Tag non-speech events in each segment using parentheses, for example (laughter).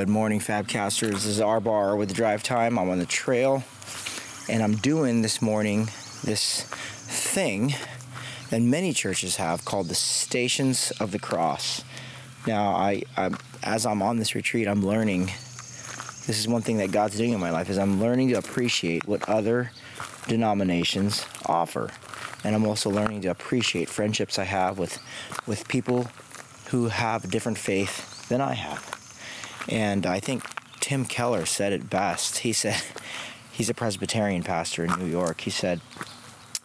Good morning, Fabcasters. This is R Bar with the Drive Time. I'm on the trail, and I'm doing this morning this thing that many churches have called the Stations of the Cross. Now, I, I as I'm on this retreat, I'm learning. This is one thing that God's doing in my life is I'm learning to appreciate what other denominations offer, and I'm also learning to appreciate friendships I have with with people who have a different faith than I have. And I think Tim Keller said it best. He said, (laughs) he's a Presbyterian pastor in New York. He said,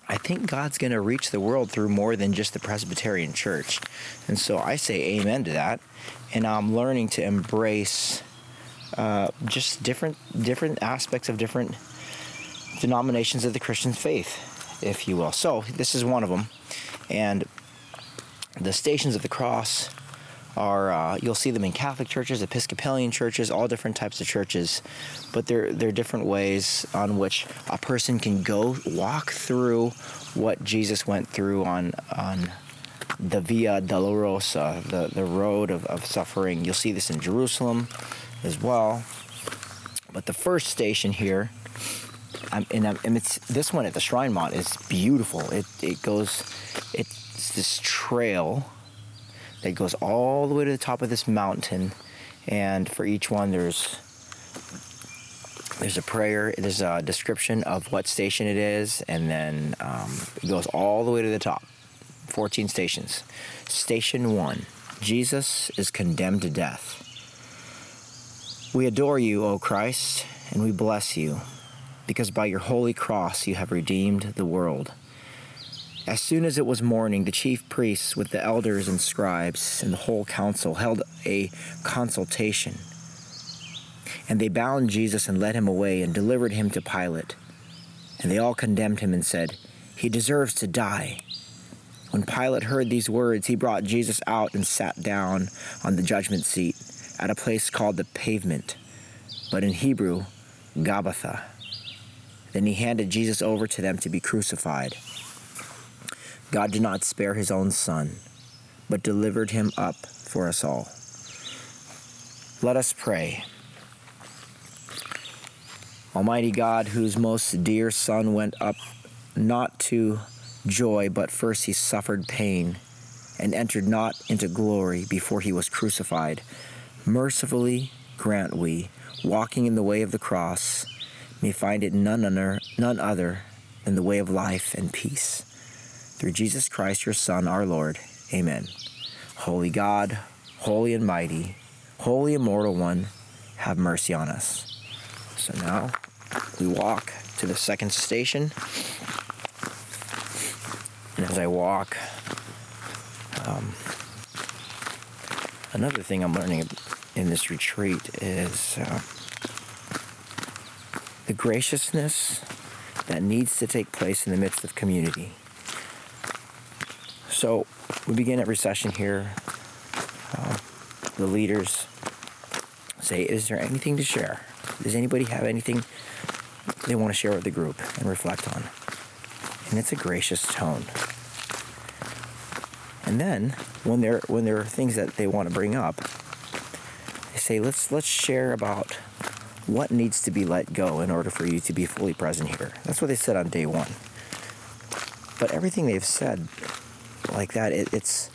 I think God's going to reach the world through more than just the Presbyterian church. And so I say amen to that. And I'm learning to embrace uh, just different different aspects of different denominations of the Christian faith, if you will. So this is one of them. And the Stations of the Cross are uh, you'll see them in Catholic churches, Episcopalian churches, all different types of churches, but they're they're different ways on which a person can go walk through what Jesus went through on on the Via Dolorosa, the the road of, of suffering. You'll see this in Jerusalem as well. But the first station here, I'm, and, I'm, and it's this one at the Shrine Mont is beautiful. It it goes, it's this trail that goes all the way to the top of this mountain. And for each one, there's there's a prayer. There's a description of what station it is, and then um, it goes all the way to the top. 14 stations. Station one: Jesus is condemned to death. We adore you, O Christ, and we bless you, because by your holy cross you have redeemed the world. As soon as it was morning, the chief priests, with the elders and scribes and the whole council, held a consultation. And they bound Jesus and led him away and delivered him to Pilate. And they all condemned him and said, He deserves to die. When Pilate heard these words, he brought Jesus out and sat down on the judgment seat at a place called the pavement, but in Hebrew, Gabbatha. Then he handed Jesus over to them to be crucified. God did not spare his own son, but delivered him up for us all. Let us pray. Almighty God, whose most dear Son went up not to joy, but first he suffered pain and entered not into glory before he was crucified, mercifully grant we, walking in the way of the cross, may find it none other, none other than the way of life and peace through Jesus Christ, your Son, our Lord. Amen. Holy God, holy and mighty, holy immortal one, have mercy on us. So now we walk to the second station. And as I walk, um, another thing I'm learning in this retreat is uh, the graciousness that needs to take place in the midst of community. So we begin every session here. Uh, the leaders say, Is there anything to share? Does anybody have anything they want to share with the group and reflect on? And it's a gracious tone. And then when there when there are things that they want to bring up, they say, let's let's share about what needs to be let go in order for you to be fully present here. That's what they said on day one. But everything they've said like that, it, it's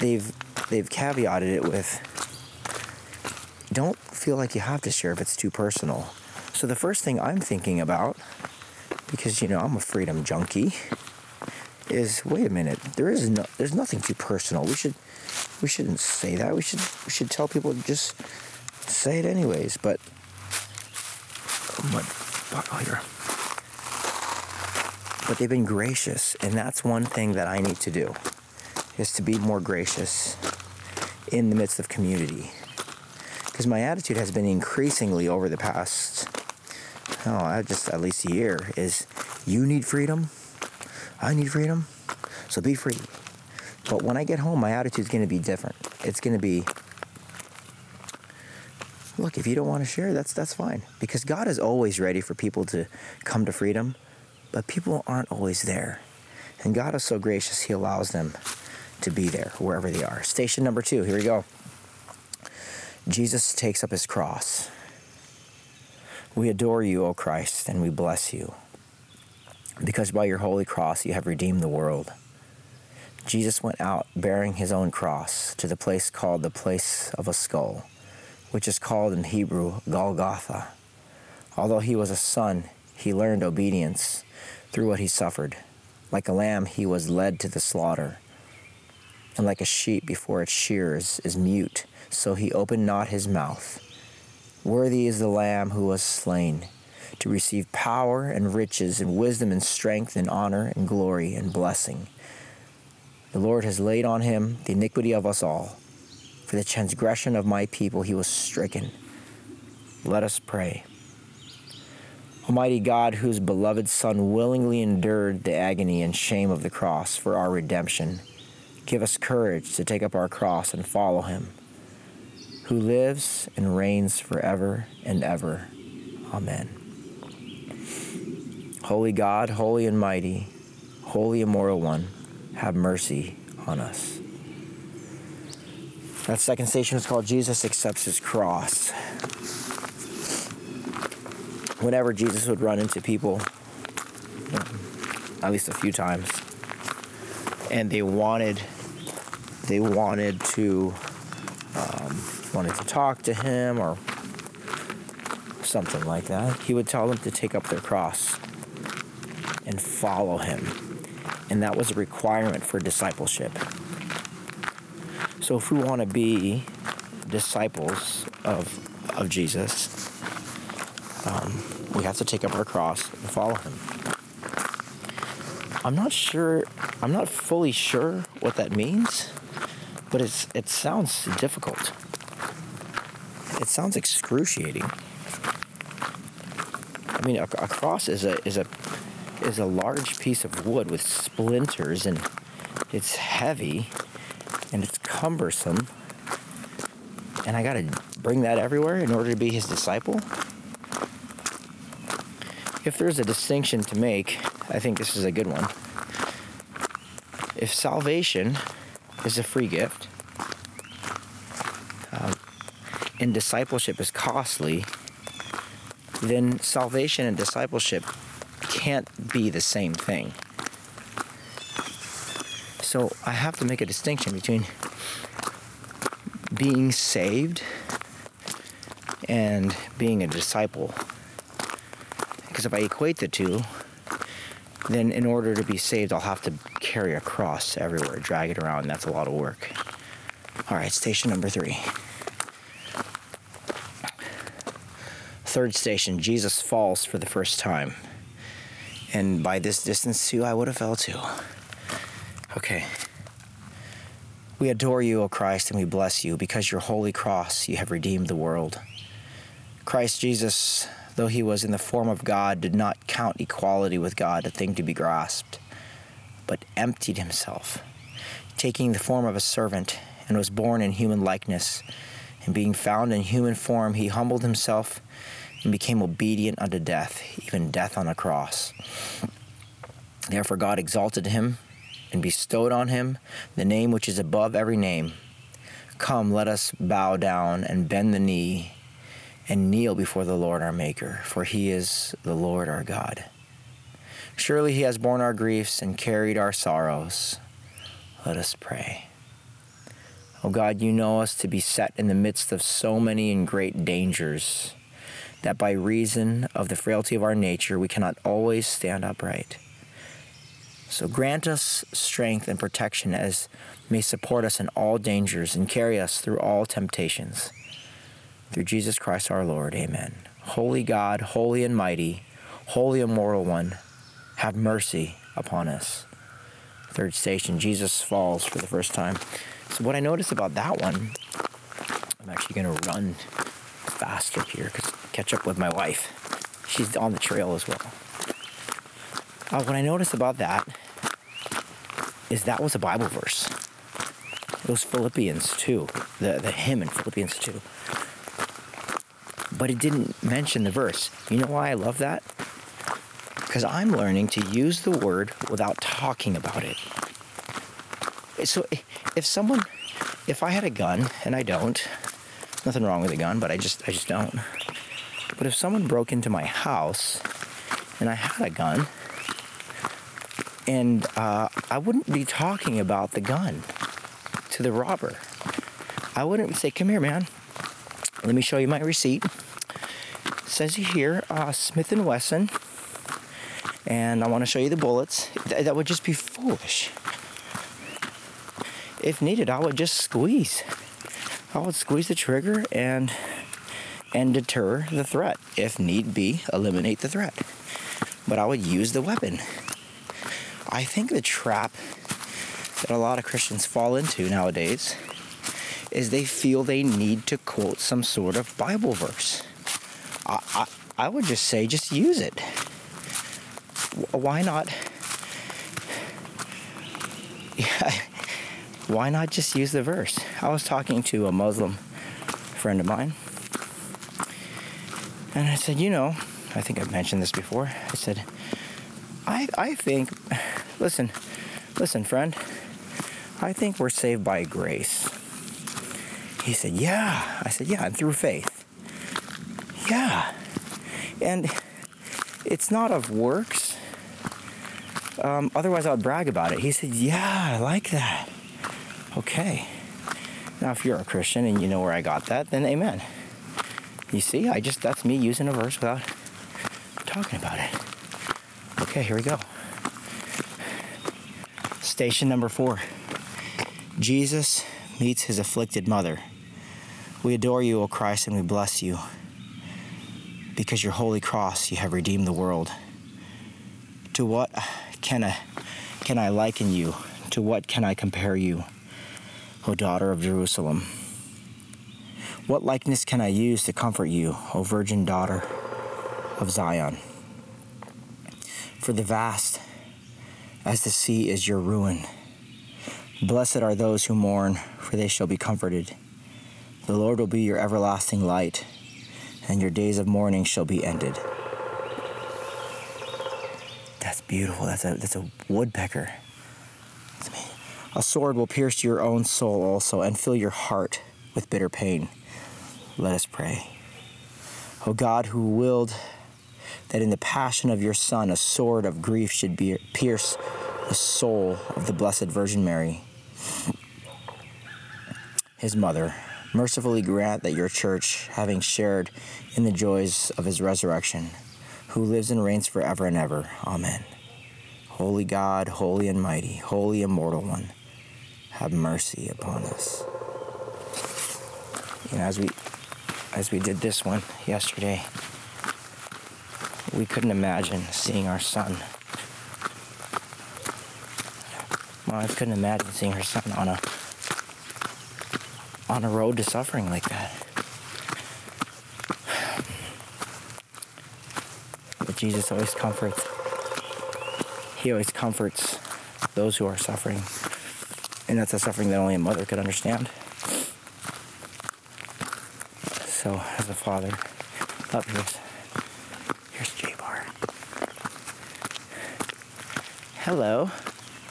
they've they've caveated it with don't feel like you have to share if it's too personal. So the first thing I'm thinking about, because you know I'm a freedom junkie, is wait a minute. There is no, there's nothing too personal. We should we shouldn't say that. We should we should tell people to just say it anyways. But but, but oh, but they've been gracious and that's one thing that i need to do is to be more gracious in the midst of community. Because my attitude has been increasingly over the past oh just at least a year is you need freedom i need freedom so be free. But when i get home my attitude is going to be different. It's going to be look if you don't want to share that's that's fine. Because god is always ready for people to come to freedom but people aren't always there. And God is so gracious, He allows them to be there wherever they are. Station number two, here we go. Jesus takes up his cross. We adore you, O Christ, and we bless you, because by your holy cross you have redeemed the world. Jesus went out bearing his own cross to the place called the place of a skull, which is called in Hebrew Golgotha. Although he was a son, he learned obedience through what he suffered. Like a lamb, he was led to the slaughter. And like a sheep before its shears is mute, so he opened not his mouth. Worthy is the Lamb who was slain to receive power and riches and wisdom and strength and honor and glory and blessing. The Lord has laid on him the iniquity of us all. For the transgression of my people he was stricken. Let us pray. Almighty God, whose beloved Son willingly endured the agony and shame of the cross for our redemption, give us courage to take up our cross and follow him, who lives and reigns forever and ever. Amen. Holy God, holy and mighty, holy immortal one, have mercy on us. That second station is called Jesus Accepts His Cross whenever Jesus would run into people, at least a few times, and they wanted they wanted to um, wanted to talk to him or something like that, he would tell them to take up their cross and follow him. And that was a requirement for discipleship. So if we want to be disciples of, of Jesus, um, we have to take up our cross and follow him. I'm not sure, I'm not fully sure what that means, but it's, it sounds difficult. It sounds excruciating. I mean, a, a cross is a, is a, is a large piece of wood with splinters and it's heavy and it's cumbersome. And I got to bring that everywhere in order to be his disciple if there's a distinction to make, I think this is a good one. If salvation is a free gift um, and discipleship is costly, then salvation and discipleship can't be the same thing. So I have to make a distinction between being saved and being a disciple if I equate the two, then in order to be saved, I'll have to carry a cross everywhere, drag it around. That's a lot of work. All right, station number three. Third station, Jesus falls for the first time. And by this distance, too, I would have fell too. Okay. We adore you, O Christ, and we bless you because your holy cross you have redeemed the world. Christ Jesus, though he was in the form of God, did not count equality with God a thing to be grasped, but emptied himself, taking the form of a servant, and was born in human likeness. And being found in human form, he humbled himself and became obedient unto death, even death on a cross. Therefore, God exalted him and bestowed on him the name which is above every name. Come, let us bow down and bend the knee and kneel before the Lord our Maker, for he is the Lord our God. Surely he has borne our griefs and carried our sorrows. Let us pray. O oh God, you know us to be set in the midst of so many and great dangers that by reason of the frailty of our nature we cannot always stand upright. So grant us strength and protection as may support us in all dangers and carry us through all temptations through Jesus Christ our Lord. Amen. Holy God, holy and mighty, holy immortal one, have mercy upon us. Third station, Jesus falls for the first time. So, what I noticed about that one, I'm actually going to run faster here because catch up with my wife. She's on the trail as well. Uh, what I noticed about that is that was a Bible verse. It was Philippians 2, the, the hymn in Philippians 2 but it didn't mention the verse. You know why I love that? Because I'm learning to use the word without talking about it. So if someone, if I had a gun, and I don't, Nothing wrong with a gun, but I just I just don't. But if someone broke into my house and I had a gun, and uh, I wouldn't be talking about the gun to the robber. I wouldn't say, "Come here, man. Let me show you my receipt." It says here, uh, Smith and Wesson, and I want to show you the bullets. Th- that would just be foolish. If needed, I would just squeeze. I would squeeze the trigger and and deter the threat. If need be, eliminate the threat. But I would use the weapon. I think the trap that a lot of Christians fall into nowadays is they feel they need to quote some sort of Bible verse. I, I, would just say, just use it. Why not? Yeah, (laughs) why not just use the verse? I was talking to a Muslim friend of mine, and I said, you know, I think I've mentioned this before. I said, I, I think, (sighs) listen, listen, friend, I think we're saved by grace. He said, yeah. I said, yeah, and through faith. Yeah. And it's not of works. Um, otherwise, I would brag about it. He said, yeah, I like that. Okay. Now, if you're a Christian and you know where I got that, then amen. You see, I just, that's me using a verse without talking about it. Okay, here we go. Station number four Jesus meets his afflicted mother. We adore you, O Christ, and we bless you. Because your holy cross you have redeemed the world. To what can I, can I liken you? To what can I compare you, O daughter of Jerusalem? What likeness can I use to comfort you, O virgin daughter of Zion? For the vast as the sea is your ruin. Blessed are those who mourn, for they shall be comforted. The Lord will be your everlasting light, and your days of mourning shall be ended. That's beautiful. That's a that's a woodpecker. A sword will pierce your own soul also, and fill your heart with bitter pain. Let us pray. O God, who willed that in the passion of your Son a sword of grief should be, pierce the soul of the Blessed Virgin Mary, his mother, mercifully grant that your church, having shared in the joys of his resurrection, who lives and reigns forever and ever. Amen. Holy God, holy and mighty, holy immortal one, have mercy upon us. You know, as we as we did this one yesterday, we couldn't imagine seeing our son. My wife couldn't imagine seeing her son on a on a road to suffering like that. But Jesus always comforts. He always comforts those who are suffering. And that's a suffering that only a mother could understand. So, as a father, up here's, here's J Bar. Hello.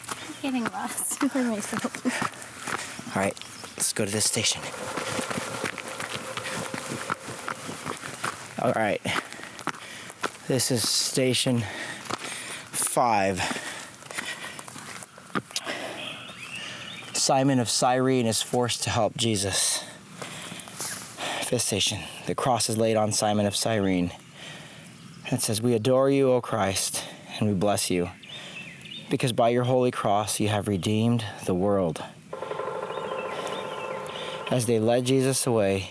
I'm getting lost (laughs) for myself. All right, go to this station. All right, this is station five. Simon of Cyrene is forced to help Jesus. Fifth station. The cross is laid on Simon of Cyrene. It says, We adore you, O Christ, and we bless you, because by your holy cross you have redeemed the world. As they led Jesus away,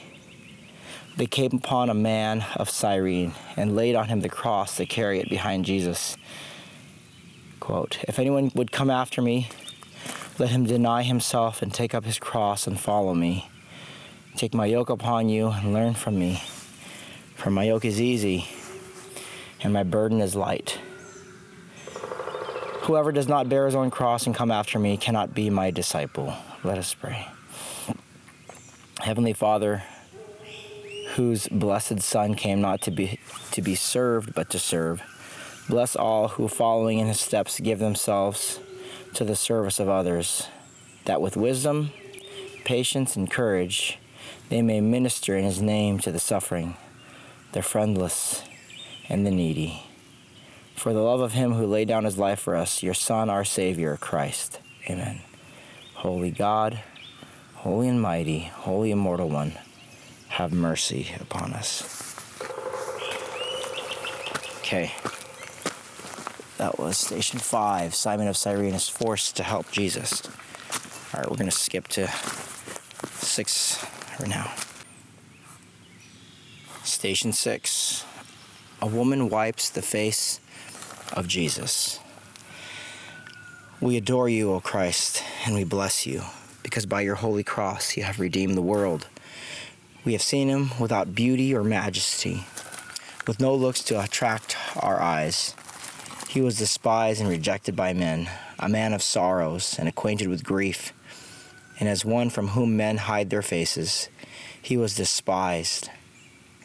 they came upon a man of Cyrene and laid on him the cross to carry it behind Jesus. Quote, If anyone would come after me, let him deny himself and take up his cross and follow me. Take my yoke upon you and learn from me. For my yoke is easy and my burden is light. Whoever does not bear his own cross and come after me cannot be my disciple. Let us pray. Heavenly Father, whose blessed Son came not to be to be served but to serve, bless all who following in his steps give themselves to the service of others, that with wisdom, patience, and courage they may minister in his name to the suffering, the friendless, and the needy. For the love of him who laid down his life for us, your Son, our Savior, Christ. Amen. Holy God, holy and mighty, holy immortal one, have mercy upon us. Okay. That was station five. Simon of Cyrene is forced to help Jesus. All right, we're going to skip to six right now. Station six. A woman wipes the face of Jesus. We adore you, O Christ, and we bless you, because by your holy cross you have redeemed the world. We have seen him without beauty or majesty, with no looks to attract our eyes. He was despised and rejected by men, a man of sorrows and acquainted with grief. And as one from whom men hide their faces, he was despised,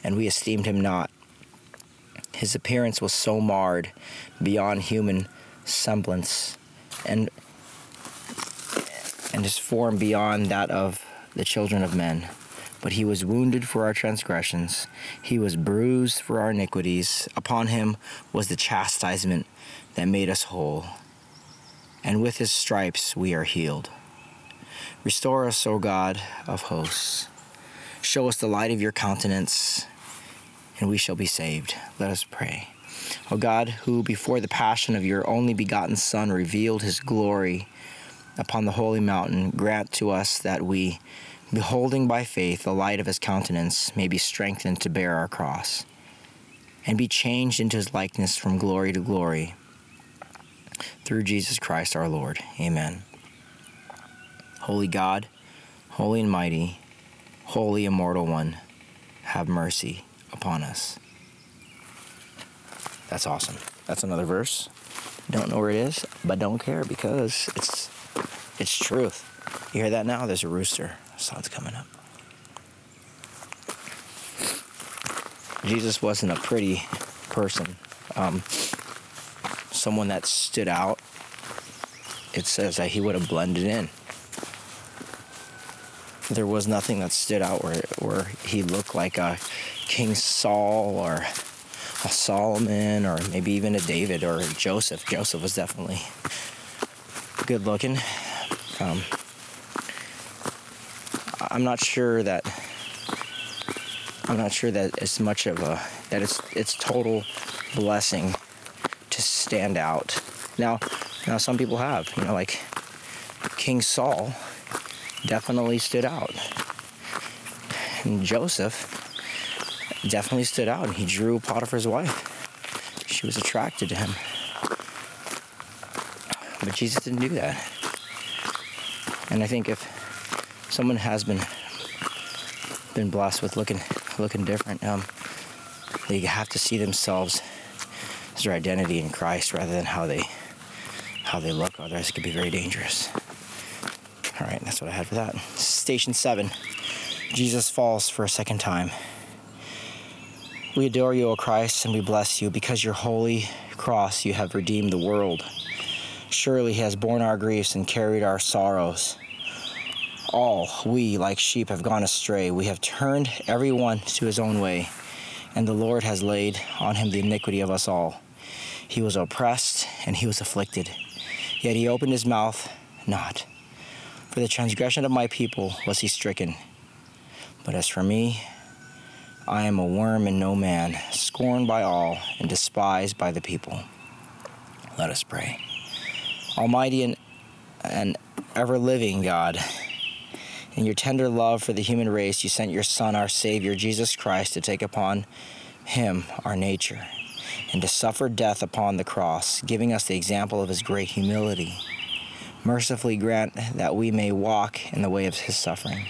and we esteemed him not. His appearance was so marred beyond human semblance, and and his form beyond that of the children of men. But he was wounded for our transgressions, he was bruised for our iniquities. Upon him was the chastisement that made us whole, and with his stripes we are healed. Restore us, O God of hosts. Show us the light of your countenance, and we shall be saved. Let us pray. O God, who before the passion of your only begotten Son revealed his glory upon the holy mountain, grant to us that we, beholding by faith the light of his countenance, may be strengthened to bear our cross, and be changed into his likeness from glory to glory. Through Jesus Christ our Lord. Amen. Holy God, holy and mighty, holy immortal one, have mercy upon us. That's awesome. That's another verse. Don't know where it is, but don't care because it's it's truth. You hear that now? There's a rooster. Sun's coming up. Jesus wasn't a pretty person. Um, someone that stood out. It says that he would have blended in. There was nothing that stood out where where he looked like a King Saul or a Solomon or maybe even a David or a Joseph. Joseph was definitely good looking. Um, I'm not sure that I'm not sure that it's much of a that it's it's total blessing to stand out. Now, now some people have, you know, like King Saul definitely stood out. And Joseph definitely stood out and he drew Potiphar's wife. She was attracted to him. But Jesus didn't do that. And I think if someone has been been blessed with looking looking different, um, they have to see themselves as their identity in Christ rather than how they how they look. Otherwise, it could be very dangerous. All right, that's what I had for that. Station seven. Jesus falls for a second time. We adore you, O Christ, and we bless you because your holy cross you have redeemed the world. Surely he has borne our griefs and carried our sorrows. All we, like sheep, have gone astray. We have turned every one to his own way, and the Lord has laid on him the iniquity of us all. He was oppressed and he was afflicted, yet he opened his mouth not. For the transgression of my people was he stricken. But as for me, I am a worm and no man, scorned by all and despised by the people. Let us pray. Almighty and, and ever living God, in your tender love for the human race, you sent your Son, our Savior, Jesus Christ, to take upon him our nature and to suffer death upon the cross, giving us the example of his great humility. Mercifully grant that we may walk in the way of his suffering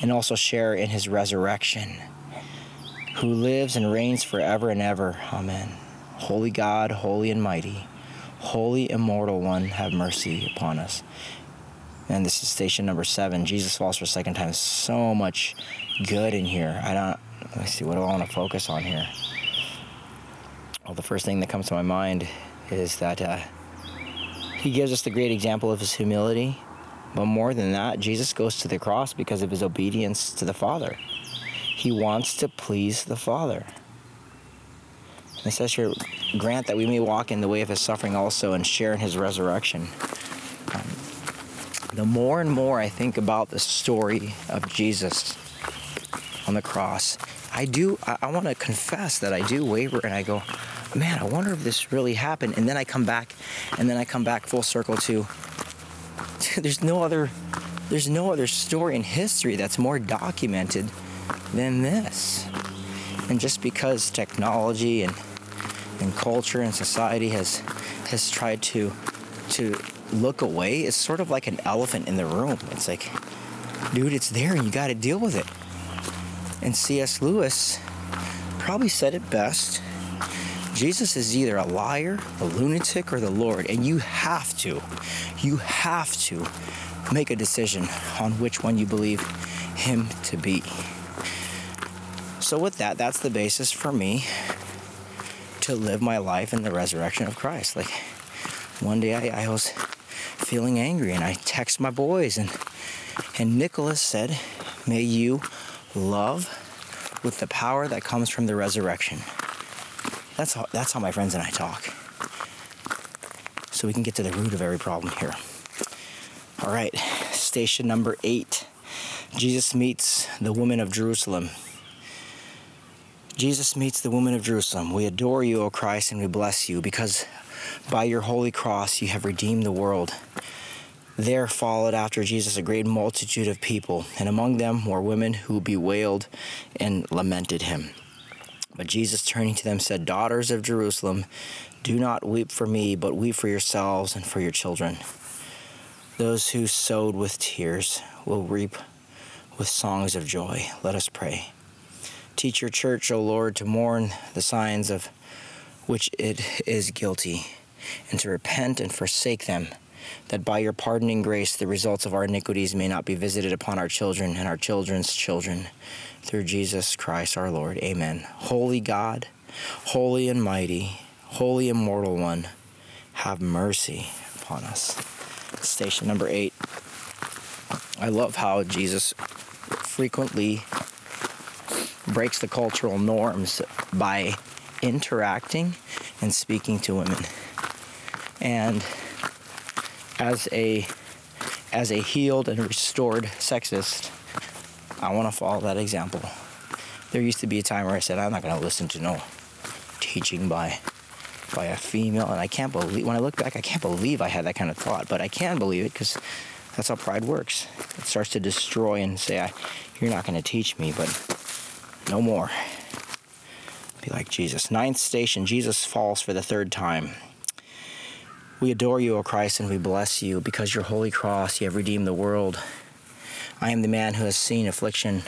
and also share in his resurrection, who lives and reigns forever and ever. Amen. Holy God, holy and mighty, holy immortal one, have mercy upon us. And this is station number seven. Jesus falls for a second time. So much good in here. I don't. Let me see. What do I want to focus on here? Well, the first thing that comes to my mind is that uh, he gives us the great example of his humility, But more than that, Jesus goes to the cross because of his obedience to the Father. He wants to please the Father. It says here, grant that we may walk in the way of his suffering also and share in his resurrection. Um, the more and more I think about the story of Jesus on the cross, I do, I, I want to confess that I do waver and I go, man, I wonder if this really happened. And then I come back, and then I come back full circle to, to (laughs) there's no other, there's no other story in history that's more documented than this. And just because technology and and culture and society has has tried to to look away, it's sort of like an elephant in the room. It's like, dude, it's there and you got to deal with it. And C.S. Lewis probably said it best. Jesus is either a liar, a lunatic, or the Lord, and you have to, you have to make a decision on which one you believe him to be. So, with that, that's the basis for me to live my life in the resurrection of Christ. Like one day I, I was feeling angry and I text my boys and and Nicholas said, May you love with the power that comes from the resurrection. That's how that's how my friends and I talk. So we can get to the root of every problem here. All right, station number eight. Jesus meets the woman of Jerusalem. Jesus meets the woman of Jerusalem. We adore you, O Christ, and we bless you because by your holy cross you have redeemed the world. There followed after Jesus a great multitude of people, and among them were women who bewailed and lamented him. But Jesus, turning to them, said, Daughters of Jerusalem, do not weep for me, but weep for yourselves and for your children. Those who sowed with tears will reap with songs of joy. Let us pray. Teach your church, O Lord, to mourn the signs of which it is guilty, and to repent and forsake them, that by your pardoning grace the results of our iniquities may not be visited upon our children and our children's children. Through Jesus Christ our Lord. Amen. Holy God, holy and mighty, holy immortal one, have mercy upon us. Station number eight. I love how Jesus frequently breaks the cultural norms by interacting and speaking to women. And as a as a healed and restored sexist, I want to follow that example. There used to be a time where I said I'm not going to listen to no teaching by by a female, and I can't believe when I look back, I can't believe I had that kind of thought, but I can believe it because that's how pride works. It starts to destroy and say, "You're not going to teach me," but no more. Be like Jesus. Ninth station Jesus falls for the third time. We adore you, O Christ, and we bless you because your holy cross, you have redeemed the world. I am the man who has seen affliction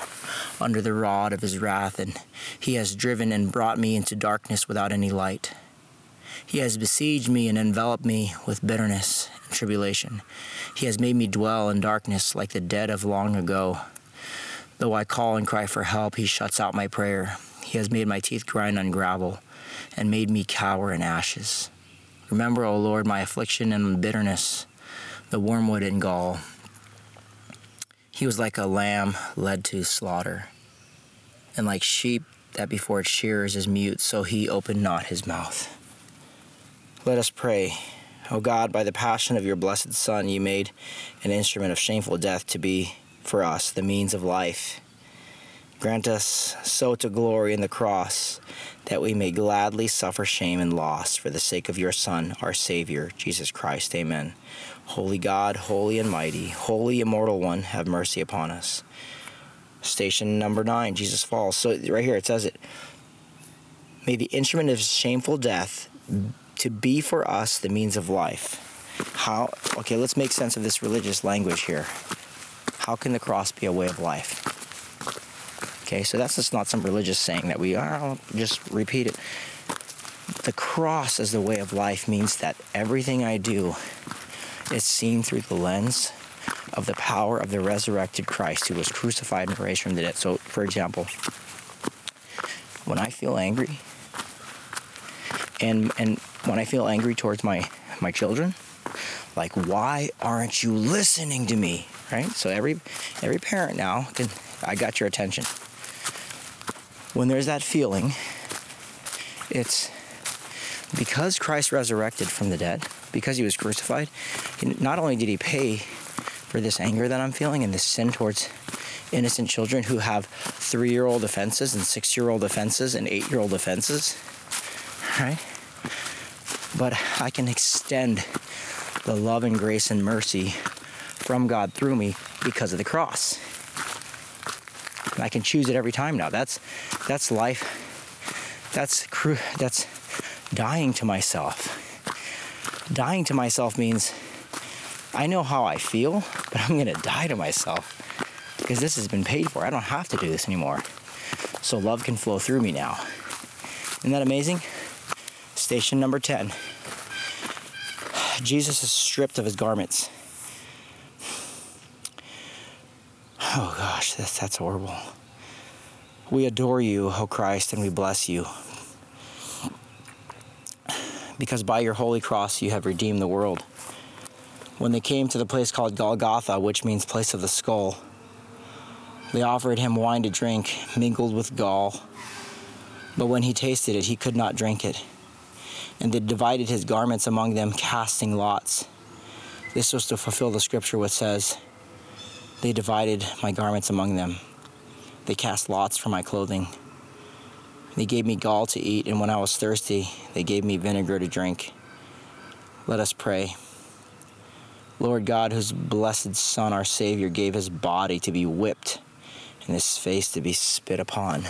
under the rod of his wrath, and he has driven and brought me into darkness without any light. He has besieged me and enveloped me with bitterness and tribulation. He has made me dwell in darkness like the dead of long ago. Though I call and cry for help, he shuts out my prayer. He has made my teeth grind on gravel and made me cower in ashes. Remember, O Lord, my affliction and bitterness, the wormwood and gall. He was like a lamb led to slaughter, and like sheep that before its is mute, so he opened not his mouth. Let us pray. O God, by the passion of your blessed Son, you made an instrument of shameful death to be for us the means of life. Grant us so to glory in the cross that we may gladly suffer shame and loss for the sake of your Son, our Savior, Jesus Christ. Amen. Holy God, holy and mighty, holy immortal one, have mercy upon us. Station number nine, Jesus falls. So, right here it says it. May the instrument of shameful death to be for us the means of life. How, okay, let's make sense of this religious language here. How can the cross be a way of life? Okay, so that's just not some religious saying that we oh, just repeat it. The cross as the way of life means that everything I do is seen through the lens of the power of the resurrected Christ who was crucified and raised from the dead. So, for example, when I feel angry, and and when I feel angry towards my my children, Like, why aren't you listening to me? Right? So every every parent now can I got your attention. When there's that feeling, it's because Christ resurrected from the dead, because he was crucified, not only did he pay for this anger that I'm feeling and this sin towards innocent children who have three year old offenses and six year old offenses and eight year old offenses, right? But I can extend the love and grace and mercy from God through me because of the cross. And I can choose it every time now. That's that's life. That's cru- that's dying to myself. Dying to myself means I know how I feel, but I'm going to die to myself because this has been paid for. I don't have to do this anymore. So love can flow through me now. Isn't that amazing? Station number 10. Jesus is stripped of his garments. Oh gosh, that's, that's horrible. We adore you, O Christ, and we bless you. Because by your holy cross you have redeemed the world. When they came to the place called Golgotha, which means place of the skull, they offered him wine to drink, mingled with gall. But when he tasted it, he could not drink it. And they divided his garments among them, casting lots. This was to fulfill the scripture which says, They divided my garments among them. They cast lots for my clothing. They gave me gall to eat, and when I was thirsty, they gave me vinegar to drink. Let us pray. Lord God, whose blessed Son, our Savior, gave his body to be whipped and his face to be spit upon.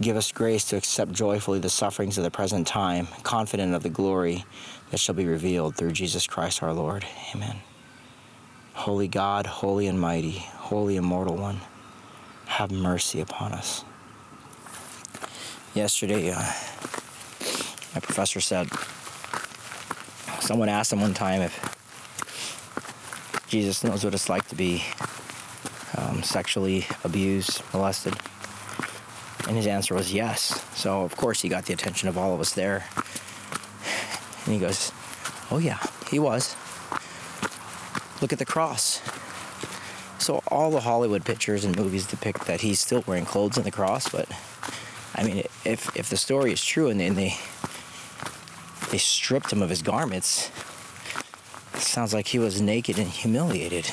Give us grace to accept joyfully the sufferings of the present time, confident of the glory that shall be revealed through Jesus Christ our Lord. Amen. Holy God, holy and mighty, holy immortal one, have mercy upon us. Yesterday, uh, my professor said, someone asked him one time if Jesus knows what it's like to be um, sexually abused, molested? And his answer was yes. So, of course, he got the attention of all of us there. And he goes, Oh, yeah, he was. Look at the cross. So, all the Hollywood pictures and movies depict that he's still wearing clothes on the cross, but I mean, if, if the story is true and they, and they, they stripped him of his garments, it sounds like he was naked and humiliated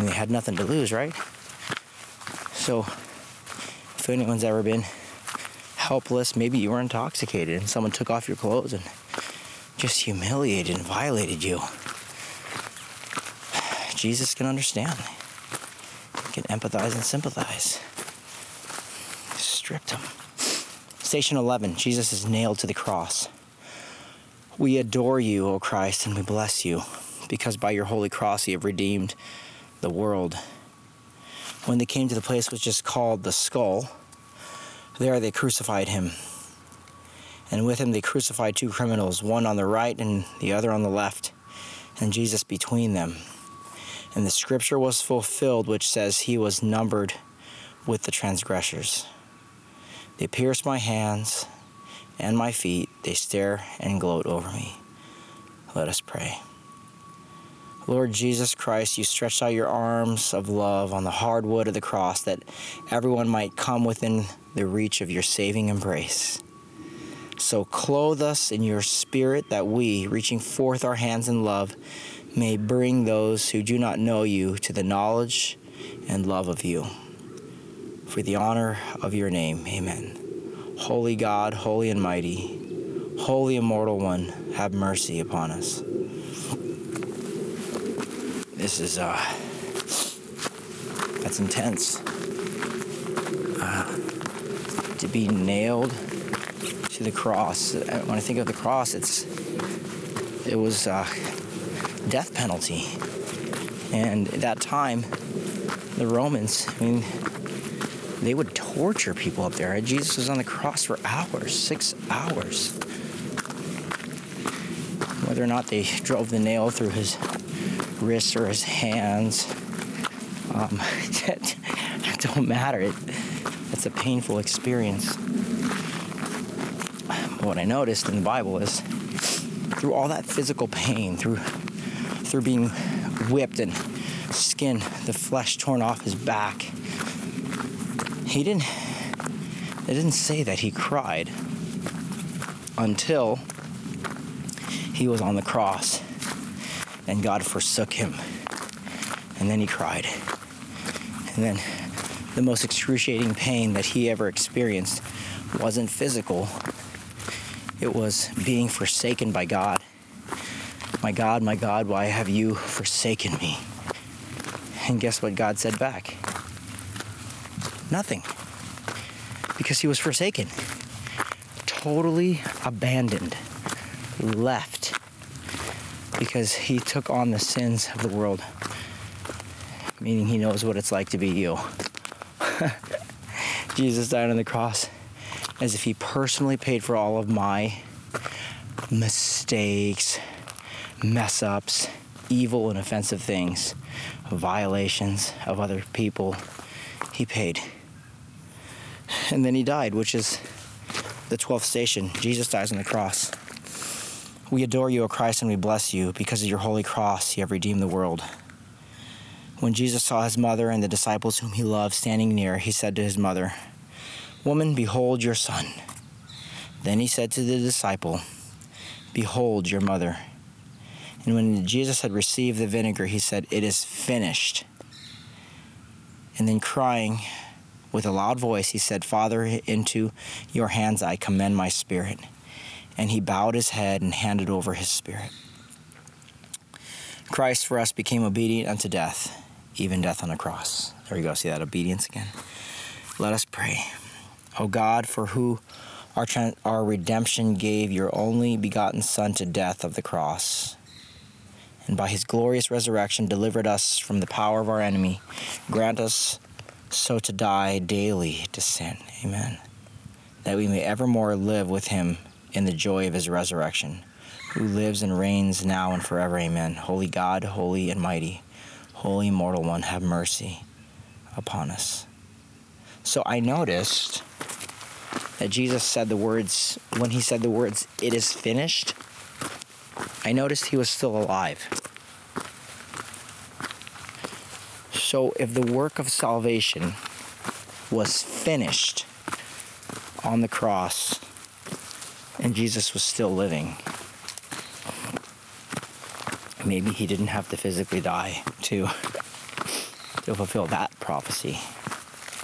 and they had nothing to lose, right? So, anyone's ever been helpless, maybe you were intoxicated and someone took off your clothes and just humiliated and violated you, Jesus can understand. He can empathize and sympathize. Stripped him. Station 11 Jesus is nailed to the cross. We adore you, O Christ, and we bless you, because by your holy cross you have redeemed the world. When they came to the place which is called the skull, there they crucified him. And with him they crucified two criminals, one on the right and the other on the left, and Jesus between them. And the scripture was fulfilled, which says, He was numbered with the transgressors. They pierced my hands and my feet, they stare and gloat over me. Let us pray. Lord Jesus Christ, you stretched out your arms of love on the hard wood of the cross that everyone might come within the reach of your saving embrace. So clothe us in your spirit that we, reaching forth our hands in love, may bring those who do not know you to the knowledge and love of you. For the honor of your name, amen. Holy God, holy and mighty, holy immortal one, have mercy upon us. This is, uh, that's intense. Uh, to be nailed to the cross. When I think of the cross, it's, it was uh, death penalty. And at that time, the Romans, I mean, they would torture people up there. Jesus was on the cross for hours, six hours. Whether or not they drove the nail through his wrists or his hands. Um, (laughs) that don't matter. It, it's a painful experience. What I noticed in the Bible is through all that physical pain, through through being whipped and skin, the flesh torn off his back. He didn't it didn't say that he cried until he was on the cross and God forsook him. And then he cried. And then the most excruciating pain that he ever experienced wasn't physical, it was being forsaken by God. My God, my God, why have you forsaken me? And guess what God said back? Nothing. Because he was forsaken, totally abandoned, left, because he took on the sins of the world, meaning he knows what it's like to be you. Jesus died on the cross as if he personally paid for all of my mistakes, mess ups, evil and offensive things, violations of other people. He paid. And then he died, which is the 12th station. Jesus dies on the cross. We adore you, O Christ, and we bless you. Because of your holy cross, you have redeemed the world. When Jesus saw his mother and the disciples whom he loved standing near, he said to his mother, Woman, behold your son. Then he said to the disciple, Behold your mother. And when Jesus had received the vinegar, he said, It is finished. And then crying with a loud voice, he said, Father, into your hands I commend my spirit. And he bowed his head and handed over his spirit. Christ for us became obedient unto death, even death on a cross. There we go. See that obedience again? Let us pray. O God, for who our, our redemption gave your only begotten Son to death of the cross, and by his glorious resurrection delivered us from the power of our enemy, grant us so to die daily to sin. Amen. That we may evermore live with him in the joy of his resurrection, who lives and reigns now and forever. Amen. Holy God, holy and mighty, holy immortal one, have mercy upon us. So I noticed that Jesus said the words, when he said the words, it is finished, I noticed he was still alive. So if the work of salvation was finished on the cross and Jesus was still living, maybe he didn't have to physically die to, to fulfill that prophecy.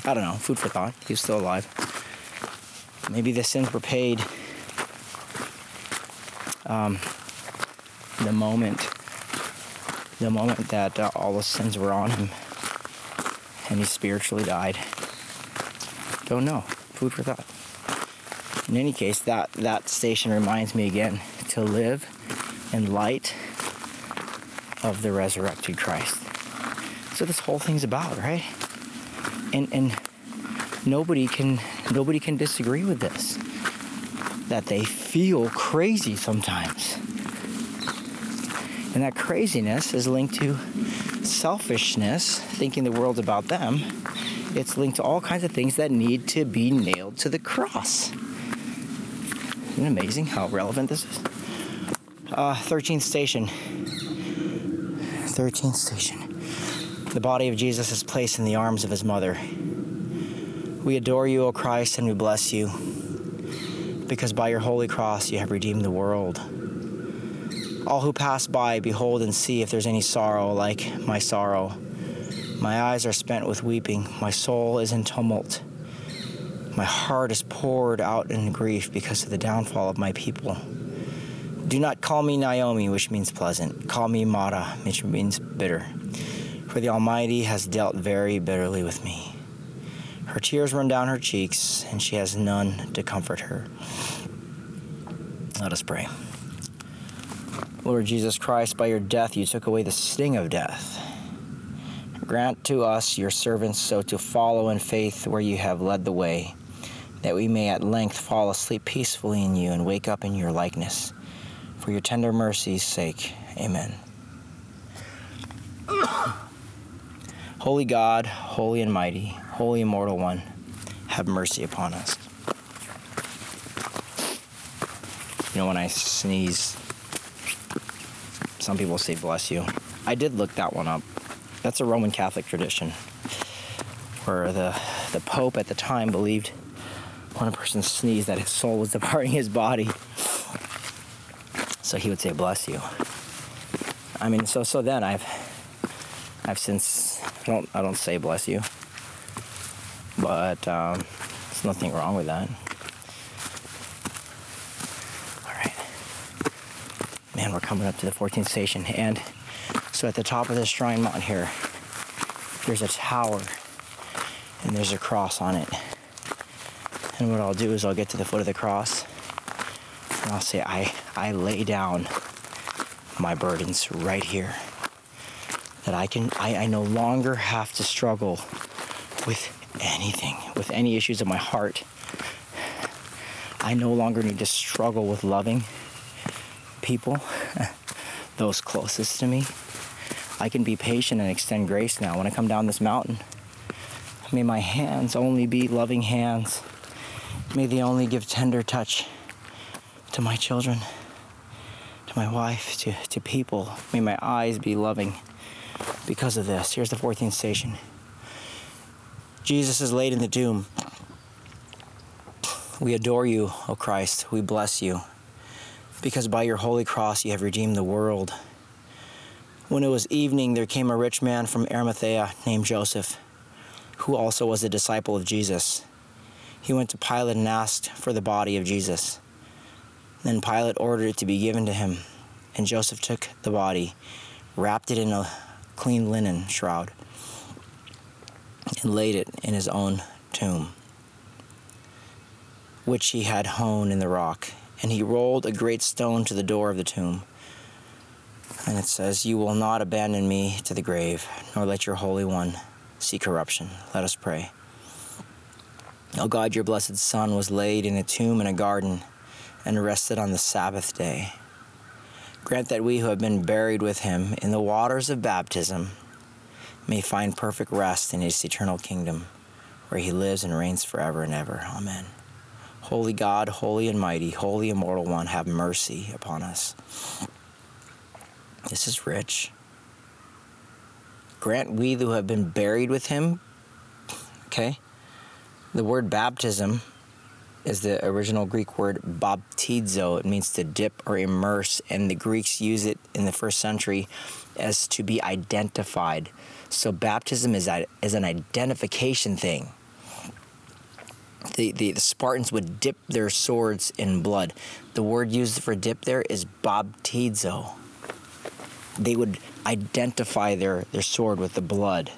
I don't know, food for thought. He was still alive. Maybe the sins were paid um, the moment, the moment that uh, all the sins were on him, and he spiritually died. Don't know. Food for thought. In any case, that that station reminds me again to live in light of the resurrected Christ. So this whole thing's about, right? And and nobody can nobody can disagree with this. That they feel crazy sometimes. And that craziness is linked to selfishness, thinking the world's about them. It's linked to all kinds of things that need to be nailed to the cross. Isn't it amazing how relevant this is? Uh, 13th station. 13th station. The body of Jesus is placed in the arms of his mother. We adore you, O Christ, and we bless you, because by your holy cross you have redeemed the world. All who pass by, behold and see if there's any sorrow like my sorrow. My eyes are spent with weeping, my soul is in tumult. My heart is poured out in grief because of the downfall of my people. Do not call me Naomi, which means pleasant. Call me Mara, which means bitter. For the Almighty has dealt very bitterly with me. Her tears run down her cheeks, and she has none to comfort her. Let us pray. Lord Jesus Christ, by your death you took away the sting of death. Grant to us, your servants, so to follow in faith where you have led the way, that we may at length fall asleep peacefully in you and wake up in your likeness. For your tender mercy's sake. Amen. (coughs) Holy God, holy and mighty, holy immortal one, have mercy upon us. You know, when I sneeze, Some people say bless you. I did look that one up. That's a Roman Catholic tradition where the, the Pope at the time believed when a person sneezed that his soul was departing his body. So he would say bless you. I mean, so so then I've I've since I don't I don't say bless you, but um, there's nothing wrong with that. All right, man, we're coming up to the 14th station, and so at the top of this shrine mountain here, there's a tower, and there's a cross on it. And what I'll do is I'll get to the foot of the cross, and I'll say I I lay down my burdens right here. That I can, I, I no longer have to struggle with anything, with any issues of my heart. I no longer need to struggle with loving people, (laughs) those closest to me. I can be patient and extend grace now when I come down this mountain. May my hands only be loving hands. May they only give tender touch to my children to my wife, to, to people. May my eyes be loving because of this. Here's the 14th station. Jesus is laid in the tomb. We adore you, O Christ. We bless you because by your holy cross you have redeemed the world. When it was evening, there came a rich man from Arimathea named Joseph, who also was a disciple of Jesus. He went to Pilate and asked for the body of Jesus. Then Pilate ordered it to be given to him, and Joseph took the body, wrapped it in a clean linen shroud, and laid it in his own tomb, which he had hewn in the rock. And he rolled a great stone to the door of the tomb. And it says, You will not abandon me to the grave, nor let your Holy One see corruption. Let us pray. O God, your blessed Son was laid in a tomb in a garden and rested on the Sabbath day. Grant that we who have been buried with him in the waters of baptism may find perfect rest in his eternal kingdom, where he lives and reigns forever and ever. Amen. Holy God, holy and mighty, holy immortal one, have mercy upon us. This is rich. Grant we who have been buried with him. Okay? The word baptism is the original Greek word baptizo. It means to dip or immerse, and the Greeks use it in the first century as to be identified. So baptism is, is an identification thing. The, the, the, Spartans would dip their swords in blood. The word used for dip there is baptizo. They would identify their, their sword with the blood.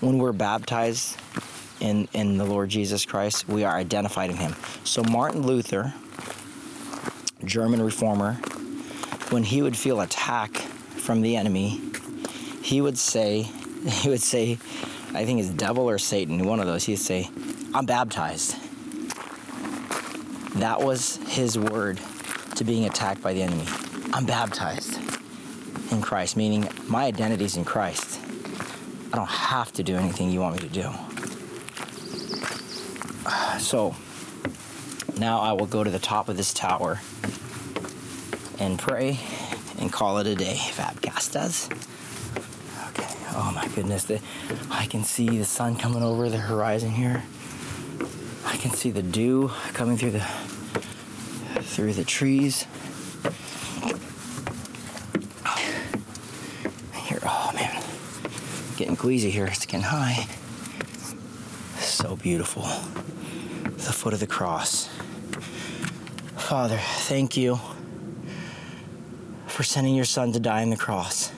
When we're baptized, in, in the Lord Jesus Christ, we are identified in him. So Martin Luther, German reformer, when he would feel attack from the enemy, he would say, (laughs) he would say, I think it's devil or Satan, one of those, he'd say, I'm baptized. That was his word to being attacked by the enemy. I'm baptized in Christ, meaning my identity is in Christ. I don't have to do anything you want me to do. (sighs) So now I will go to the top of this tower and pray and call it a day. Fabcast does. Okay. Oh my goodness. The, I can see the sun coming over the horizon here. I can see the dew coming through the through the trees. Here, oh man, getting queasy here. It's getting high. So beautiful the foot of the cross. Father, thank you for sending your son to die on the cross.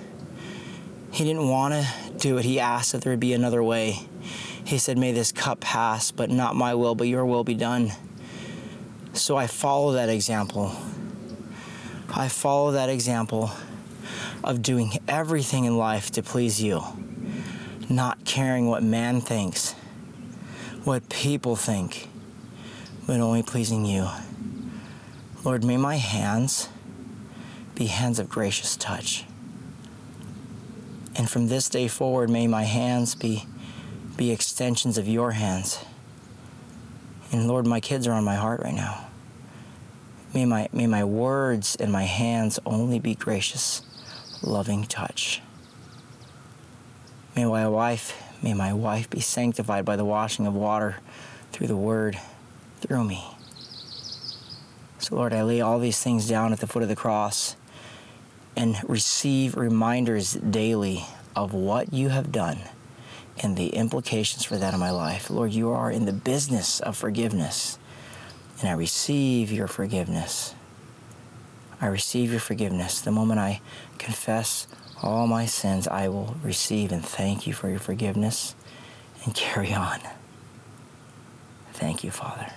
He didn't want to do it. He asked if there would be another way. He said, May this cup pass, but not my will, but your will be done. So I follow that example. I follow that example of doing everything in life to please you, not caring what man thinks, what people think but only pleasing you. Lord, may my hands be hands of gracious touch. And from this day forward, may my hands be, be extensions of your hands. And Lord, my kids are on my heart right now. May my, may my words and my hands only be gracious, loving touch. May my wife, may my wife be sanctified by the washing of water through the word through me. So, Lord, I lay all these things down at the foot of the cross and receive reminders daily of what you have done and the implications for that in my life. Lord, you are in the business of forgiveness, and I receive your forgiveness. I receive your forgiveness. The moment I confess all my sins, I will receive and thank you for your forgiveness and carry on. Thank you, Father.